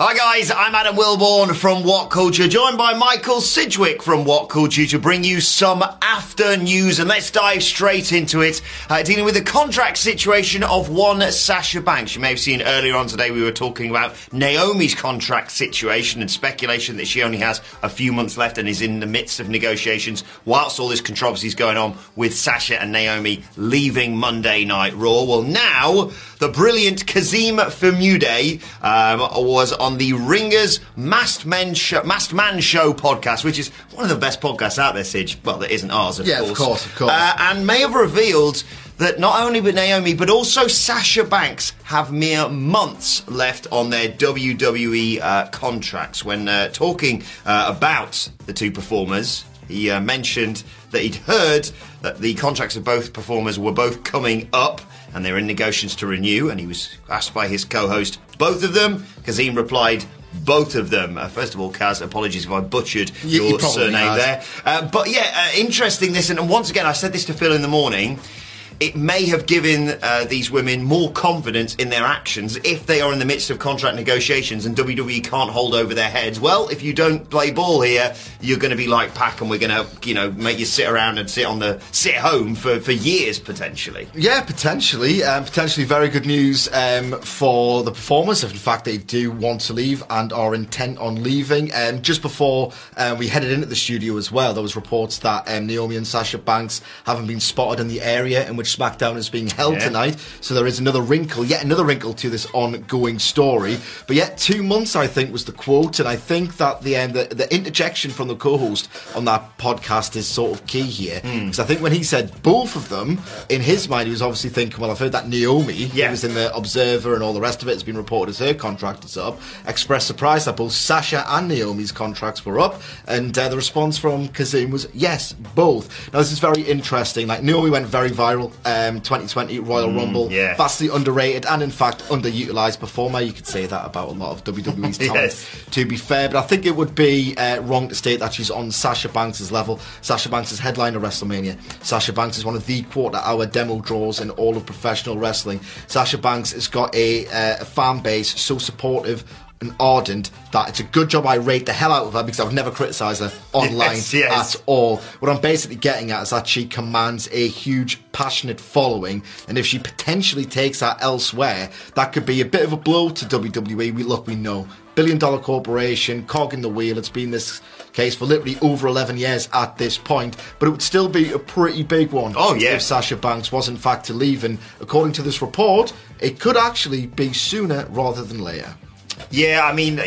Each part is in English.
Hi guys, I'm Adam Wilborn from What Culture, joined by Michael Sidgwick from What Culture to bring you some after news. And let's dive straight into it, uh, dealing with the contract situation of one Sasha Banks. You may have seen earlier on today we were talking about Naomi's contract situation and speculation that she only has a few months left and is in the midst of negotiations whilst all this controversy is going on with Sasha and Naomi leaving Monday Night Raw. Well, now the brilliant Kazeem Famuyide um, was on the Ringers Masked, Men Show, Masked Man Show podcast, which is one of the best podcasts out there, Sidge. Well, that isn't ours, of Yeah, of course. course, of course. Uh, and may have revealed that not only with Naomi, but also Sasha Banks have mere months left on their WWE uh, contracts. When uh, talking uh, about the two performers, he uh, mentioned that he'd heard that the contracts of both performers were both coming up and they're in negotiations to renew. And he was asked by his co host, both of them. Kazeem replied, both of them. Uh, first of all, Kaz, apologies if I butchered You- you your surname has. there. Uh, but yeah, uh, interesting this, and once again, I said this to Phil in the morning. It may have given uh, these women more confidence in their actions if they are in the midst of contract negotiations and WWE can't hold over their heads. Well, if you don't play ball here, you're going to be like Pac, and we're going to, you know, make you sit around and sit on the sit home for, for years potentially. Yeah, potentially. Um, potentially very good news um, for the performers if, in fact, they do want to leave and are intent on leaving. Um, just before uh, we headed into the studio as well, there was reports that um, Naomi and Sasha Banks haven't been spotted in the area in which SmackDown is being held Yeah. tonight. So there is another wrinkle, yet another wrinkle to this ongoing story. But yet, two months, I think, was the quote. And I think that the, um, the, the interjection from the co host on that podcast is sort of key here. Hmm. Because I think when he said both of them, in his mind, he was obviously thinking, well, I've heard that Naomi, Yeah. who was in the Observer and all the rest of it, has been reported as her contract is up, expressed surprise that both Sasha and Naomi's contracts were up. And uh, the response from Kazeem was, yes, both. Now, this is very interesting. Like, Naomi went very viral, um, 2020 Royal Rumble, yeah. vastly underrated and, in fact, underutilized performer. You could say that about a lot of WWE's talent, Yes. to be fair. But I think it would be uh, wrong to state that she's on Sasha Banks' level. Sasha Banks is headliner WrestleMania. Sasha Banks is one of the quarter-hour demo draws in all of professional wrestling. Sasha Banks has got a, uh, a fan base so supportive and ardent that it's a good job I rate the hell out of her because I would never criticise her online Yes, yes. at all. What I'm basically getting at is that she commands a huge, passionate following, and if she potentially takes that elsewhere, that could be a bit of a blow to WWE. We look, we know. Billion dollar corporation, cog in the wheel. It's been this case for literally over 11 years at this point, but it would still be a pretty big one. Oh, yeah. If Sasha Banks was in fact to leave, and according to this report, it could actually be sooner rather than later. Yeah, I mean,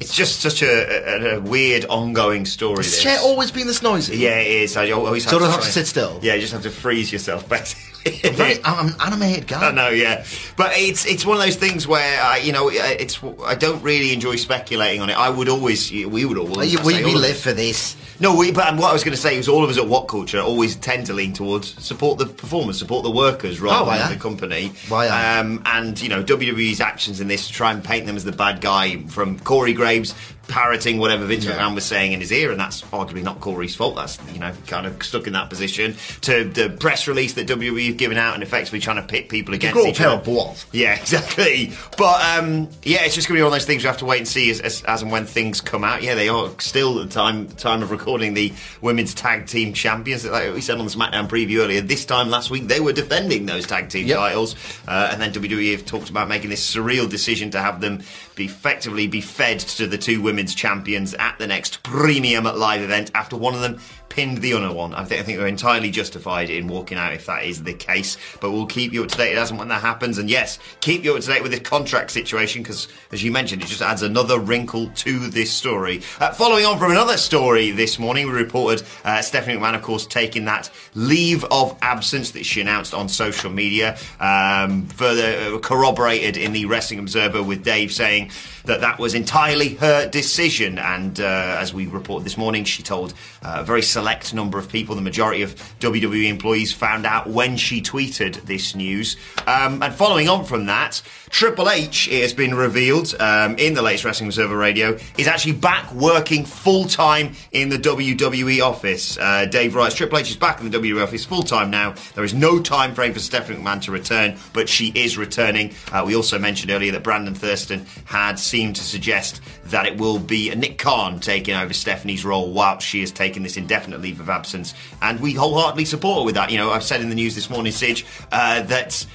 it's just such a, a, a weird ongoing story. Has This. Chair always been this noisy? Yeah, it is. I always have So to don't have to sit still? Yeah, you just have to freeze yourself, basically. Very, I'm an animated guy. I know, yeah, but it's it's one of those things where uh, you know it's I don't really enjoy speculating on it. I would always we would always we, say we live for this. No, we, but what I was going to say was all of us at What Culture always tend to lean towards support the performers, support the workers rather Oh, than the company. Why. Um, and you know WWE's actions in this to try and paint them as the bad guy from Corey Graves parroting whatever Vince Yeah. McMahon was saying in his ear, and that's arguably not Corey's fault. That's you know kind of stuck in that position. To the press release that WWE have given out and effectively trying to pit people against each other. balls. Yeah, exactly. But um, yeah, it's just going to be one of those things we have to wait and see as, as, as and when things come out. Yeah, they are still at the time time of recording the women's tag team champions. Like we said on the SmackDown preview earlier, this time last week they were defending those tag team Yep. titles, uh, and then WWE have talked about making this surreal decision to have them be effectively be fed to the two women women's champions at the next premium live event after one of them pinned the other one. I think I think they're entirely justified in walking out if that is the case. But we'll keep you up to date as and when that happens. And yes, keep you up to date with this contract situation because, as you mentioned, it just adds another wrinkle to this story. Uh, following on from another story this morning, we reported uh, Stephanie McMahon, of course, taking that leave of absence that she announced on social media. Um, further uh, corroborated in the Wrestling Observer with Dave saying that that was entirely her decision. And uh, as we reported this morning, she told uh, a very select number of people, the majority of WWE employees, found out when she tweeted this news. Um, and following on from that, Triple H, it has been revealed um, in the latest Wrestling Observer Radio, is actually back working full time in the WWE office. Uh, Dave writes Triple H is back in the WWE office full time now. There is no time frame for Stephanie McMahon to return, but she is returning. Uh, we also mentioned earlier that Brandon Thurston had seemed to suggest that it will be Nick Khan taking over Stephanie's role while she is taking this indefinite leave of absence. And we wholeheartedly support her with that. You know, I've said in the news this morning, Sidge, uh, that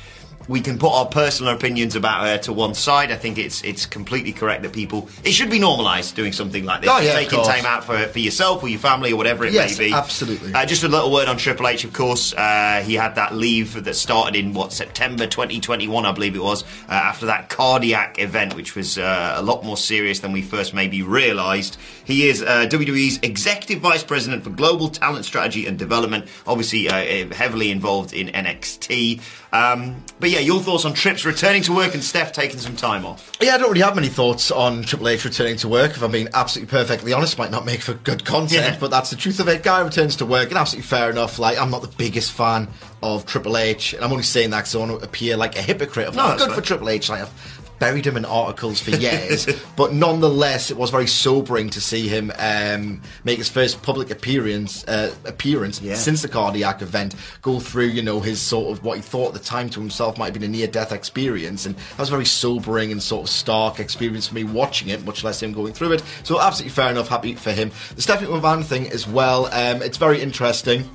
we can put our personal opinions about her to one side. I think it's it's completely correct that people it should be normalised doing something like this. Oh, yeah, taking time out for, for yourself or your family or whatever it Yes, may be. absolutely. Uh, just a little word on Triple H, of course. Uh, he had that leave that started in what September 2021, I believe it was, uh, after that cardiac event, which was uh, a lot more serious than we first maybe realised. He is uh, WWE's executive vice president for global talent strategy and development. Obviously, uh, heavily involved in NXT. Um, but yeah, your thoughts on Trips returning to work and Steph taking some time off? Yeah, I don't really have many thoughts on Triple H returning to work. If I'm being absolutely perfectly honest, might not make for good content, Yeah. but that's the truth of it. Guy returns to work, and absolutely fair enough. Like, I'm not the biggest fan of Triple H, and I'm only saying that because I want to appear like a hypocrite. Of, No, "Oh, that's good for Triple H. Like, I've buried him in articles for years, but nonetheless, it was very sobering to see him um, make his first public appearance uh, appearance Yeah. since the cardiac event. Go through, you know, his sort of what he thought at the time to himself might have been a near-death experience, and that was a very sobering and sort of stark experience for me watching it, much less him going through it. So absolutely fair enough, happy for him. The Stephanie McMahon thing as well, um, it's very interesting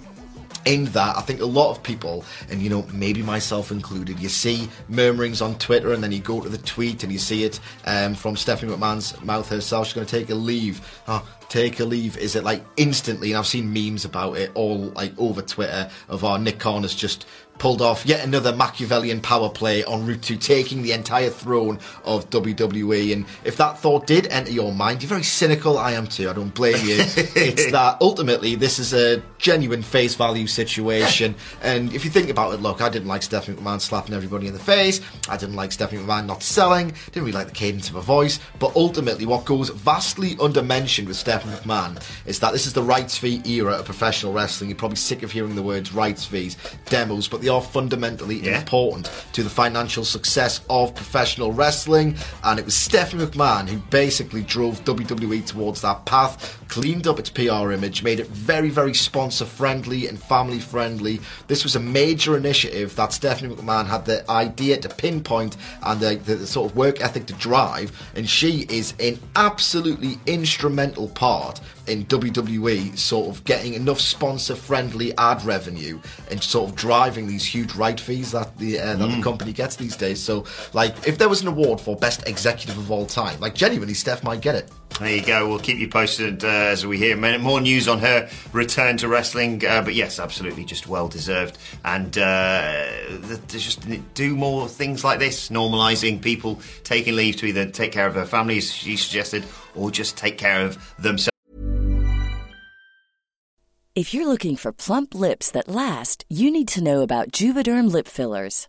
in that, I think a lot of people, and you know, maybe myself included, you see murmurings on Twitter, and then you go to the tweet and you see it um, from Stephanie McMahon's mouth herself. She's going to take a leave. Oh, take a leave. Is it like instantly? And I've seen memes about it all like over Twitter of our Nick Khan has just pulled off yet another Machiavellian power play en route to taking the entire throne of WWE. And if that thought did enter your mind, you're very cynical. I am too. I don't blame you. it's that ultimately this is a genuine face value situation. And if you think about it, look, I didn't like Stephanie McMahon slapping everybody in the face. I didn't like Stephanie McMahon not selling. Didn't really like the cadence of her voice. But ultimately, what goes vastly undermentioned with Stephanie McMahon is that this is the rights fee era of professional wrestling. You're probably sick of hearing the words rights fees, demos, but they are fundamentally Yeah. important to the financial success of professional wrestling. And it was Stephanie McMahon who basically drove WWE towards that path, cleaned up its PR image, made it very, very sponsor friendly and family friendly. This was a major initiative that Stephanie McMahon had the idea to pinpoint and the, the, the sort of work ethic to drive. And she is an absolutely instrumental part in WWE sort of getting enough sponsor friendly ad revenue and sort of driving these huge right fees that the uh, that the company gets these days. So, like, if there was an award for best executive of all time, like, genuinely, Steph might get it. There you go. We'll keep you posted uh, as we hear more news on her return to wrestling. Uh, but yes, absolutely, just well deserved. And uh, just do more things like this, normalising people taking leave to either take care of their family, as she suggested, or just take care of themselves. If you're looking for plump lips that last, you need to know about Juvederm lip fillers.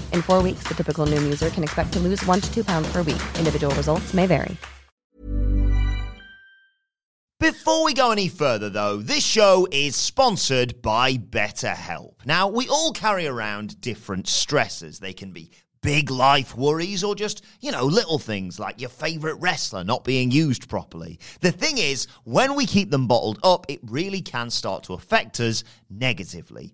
In four weeks, the typical Noom user can expect to lose one to two pounds per week. Individual results may vary. Before we go any further, though, this show is sponsored by BetterHelp. Now, we all carry around different stressors. They can be big life worries or just, you know, little things like your favorite wrestler not being used properly. The thing is, when we keep them bottled up, it really can start to affect us negatively.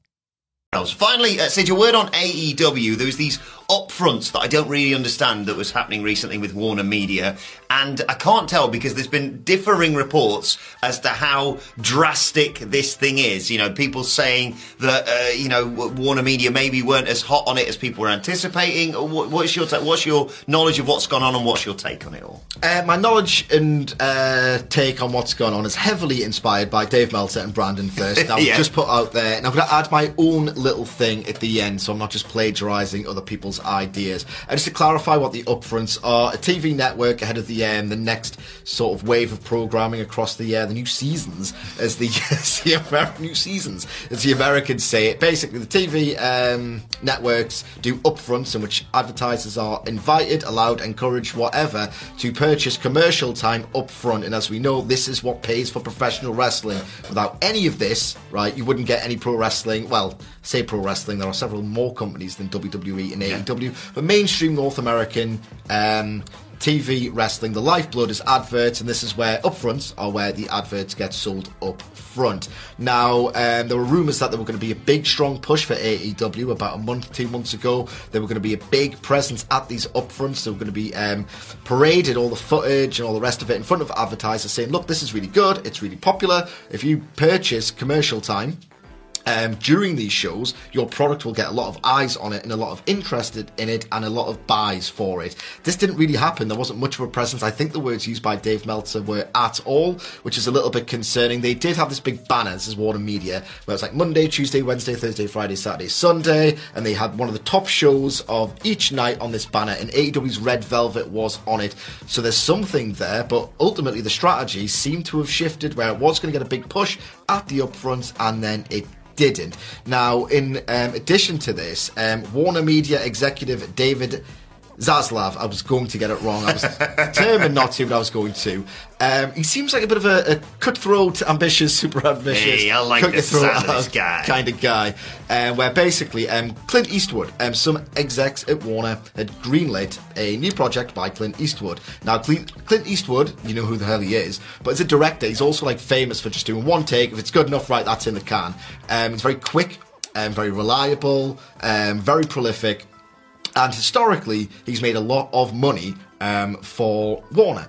Finally, uh, Sid, a word on AEW. There was these upfronts that I don't really understand that was happening recently with Warner Media, and I can't tell because there's been differing reports as to how drastic this thing is. You know, people saying that uh, you know Warner Media maybe weren't as hot on it as people were anticipating. What, what's your ta- what's your knowledge of what's gone on, and what's your take on it all? Uh, my knowledge and uh, take on what's gone on is heavily inspired by Dave Meltzer and Brandon Thirst. Now, Yeah. just put out there, and I'm going to add my own little thing at the end, so I'm not just plagiarising other people's ideas. And just to clarify what the upfronts are, a TV network ahead of the um, the next sort of wave of programming across the uh, the new seasons, as the, the new seasons, as the Americans say it. Basically, the TV um, networks do upfronts in which advertisers are invited, allowed, encouraged, whatever, to purchase commercial time upfront. And as we know, this is what pays for professional wrestling. Without any of this, right, you wouldn't get any pro wrestling. Well, say pro wrestling, there are several more companies than WWE and AEW, but mainstream North American. Um, TV wrestling, the lifeblood is adverts, and this is where upfronts are where the adverts get sold up front. Now, um, there were rumours that there were going to be a big, strong push for AEW about a month, two months ago. There were going to be a big presence at these upfronts. They were going to be um, paraded all the footage and all the rest of it in front of advertisers, saying, "Look, this is really good. It's really popular. If you purchase commercial time." Um, during these shows, your product will get a lot of eyes on it and a lot of interest in it and a lot of buys for it. This didn't really happen. There wasn't much of a presence. I think the words used by Dave Meltzer were at all, which is a little bit concerning. They did have this big banner, this is Warner Media, where it's like Monday, Tuesday, Wednesday, Thursday, Friday, Saturday, Sunday, and they had one of the top shows of each night on this banner, and AEW's Red Velvet was on it. So there's something there, but ultimately the strategy seemed to have shifted where it was going to get a big push at the upfronts, and then it didn't. Now, in um, addition to this, um, Warner Media executive David Zaslav, I was going to get it wrong. I was determined not to, but I was going to. Um, he seems like a bit of a, a cutthroat, ambitious, super ambitious, Hey, I like the throat sound of this guy. kind of guy. Um, where basically um, Clint Eastwood, um, some execs at Warner had greenlit a new project by Clint Eastwood. Now, Clint, Clint Eastwood, you know who the hell he is, but as a director, he's also like famous for just doing one take. If it's good enough, right, that's in the can. Um, it's very quick, um, very reliable, um, very prolific, and historically, he's made a lot of money um, for Warner.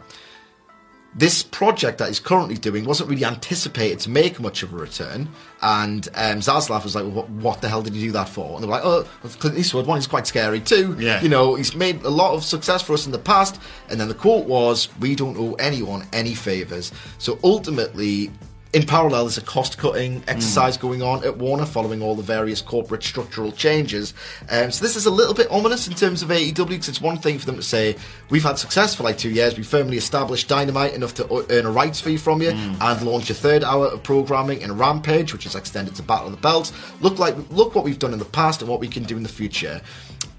this project that he's currently doing wasn't really anticipated to make much of a return. And um, Zaslav was like, well, what, the hell did he do that for? And they were like, oh, Clint Eastwood, one, he's quite scary too. Yeah. You know, he's made a lot of success for us in the past. And then the quote was, we don't owe anyone any favours. So ultimately, in parallel, there's a cost cutting exercise mm. going on at Warner following all the various corporate structural changes. Um, so this is a little bit ominous in terms of AEW because it's one thing for them to say, we've had success for like two years, we firmly established Dynamite enough to earn a rights fee from you mm. and launch a third hour of programming in Rampage, which is extended to Battle of the Belts. Look like look what we've done in the past and what we can do in the future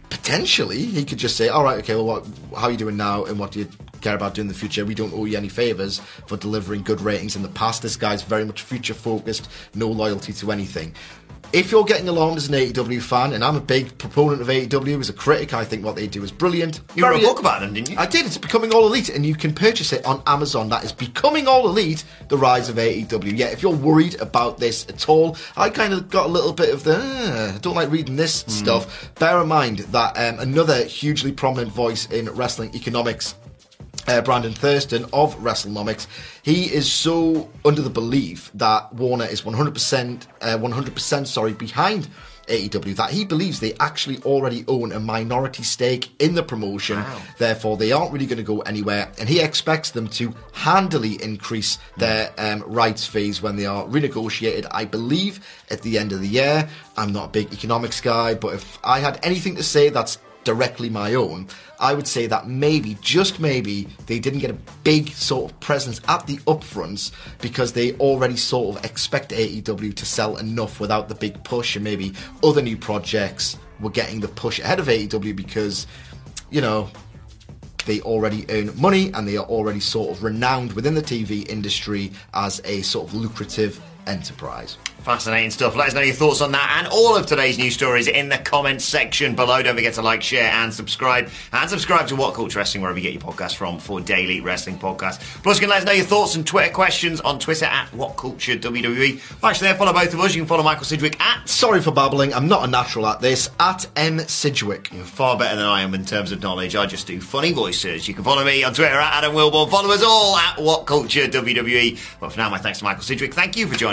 potentially he could just say, "All right, okay, well, what, how are you doing now, and what do you care about doing in the future? We don't owe you any favors for delivering good ratings in the past. This guy's very much future focused, no loyalty to anything." If you're getting along as an AEW fan, and I'm a big proponent of AEW as a critic, I think what they do is brilliant. You wrote a book about them, didn't you? I did. It's Becoming All Elite, and you can purchase it on Amazon. That is Becoming All Elite, The Rise of AEW. Yeah, if you're worried about this at all, I kind of got a little bit of the, uh, I don't like reading this mm. stuff. Bear in mind that um, another hugely prominent voice in wrestling economics uh, Brandon Thurston of WrestleNomics, he is so under the belief that Warner is 100%, uh, 100% sorry, behind AEW that he believes they actually already own a minority stake in the promotion. Wow. Therefore, they aren't really going to go anywhere, and he expects them to handily increase their um, rights fees when they are renegotiated. I believe at the end of the year. I'm not a big economics guy, but if I had anything to say that's directly my own, I would say that maybe, just maybe, they didn't get a big sort of presence at the upfronts because they already sort of expect AEW to sell enough without the big push, and maybe other new projects were getting the push ahead of AEW because, you know, they already earn money and they are already sort of renowned within the TV industry as a sort of lucrative enterprise. Fascinating stuff. Let us know your thoughts on that and all of today's news stories in the comments section below. Don't forget to like, share, and subscribe. And subscribe to What Culture Wrestling wherever you get your podcast from for daily wrestling podcasts. Plus, you can let us know your thoughts and Twitter questions on Twitter at What Culture WWE. Actually, there, follow both of us. You can follow Michael Sidgwick at. Sorry for babbling. I'm not a natural at this. At M Sidgwick. You're far better than I am in terms of knowledge. I just do funny voices. You can follow me on Twitter at Adam Wilborn. Follow us all at What Culture WWE. But for now, my thanks to Michael Sidgwick. Thank you for joining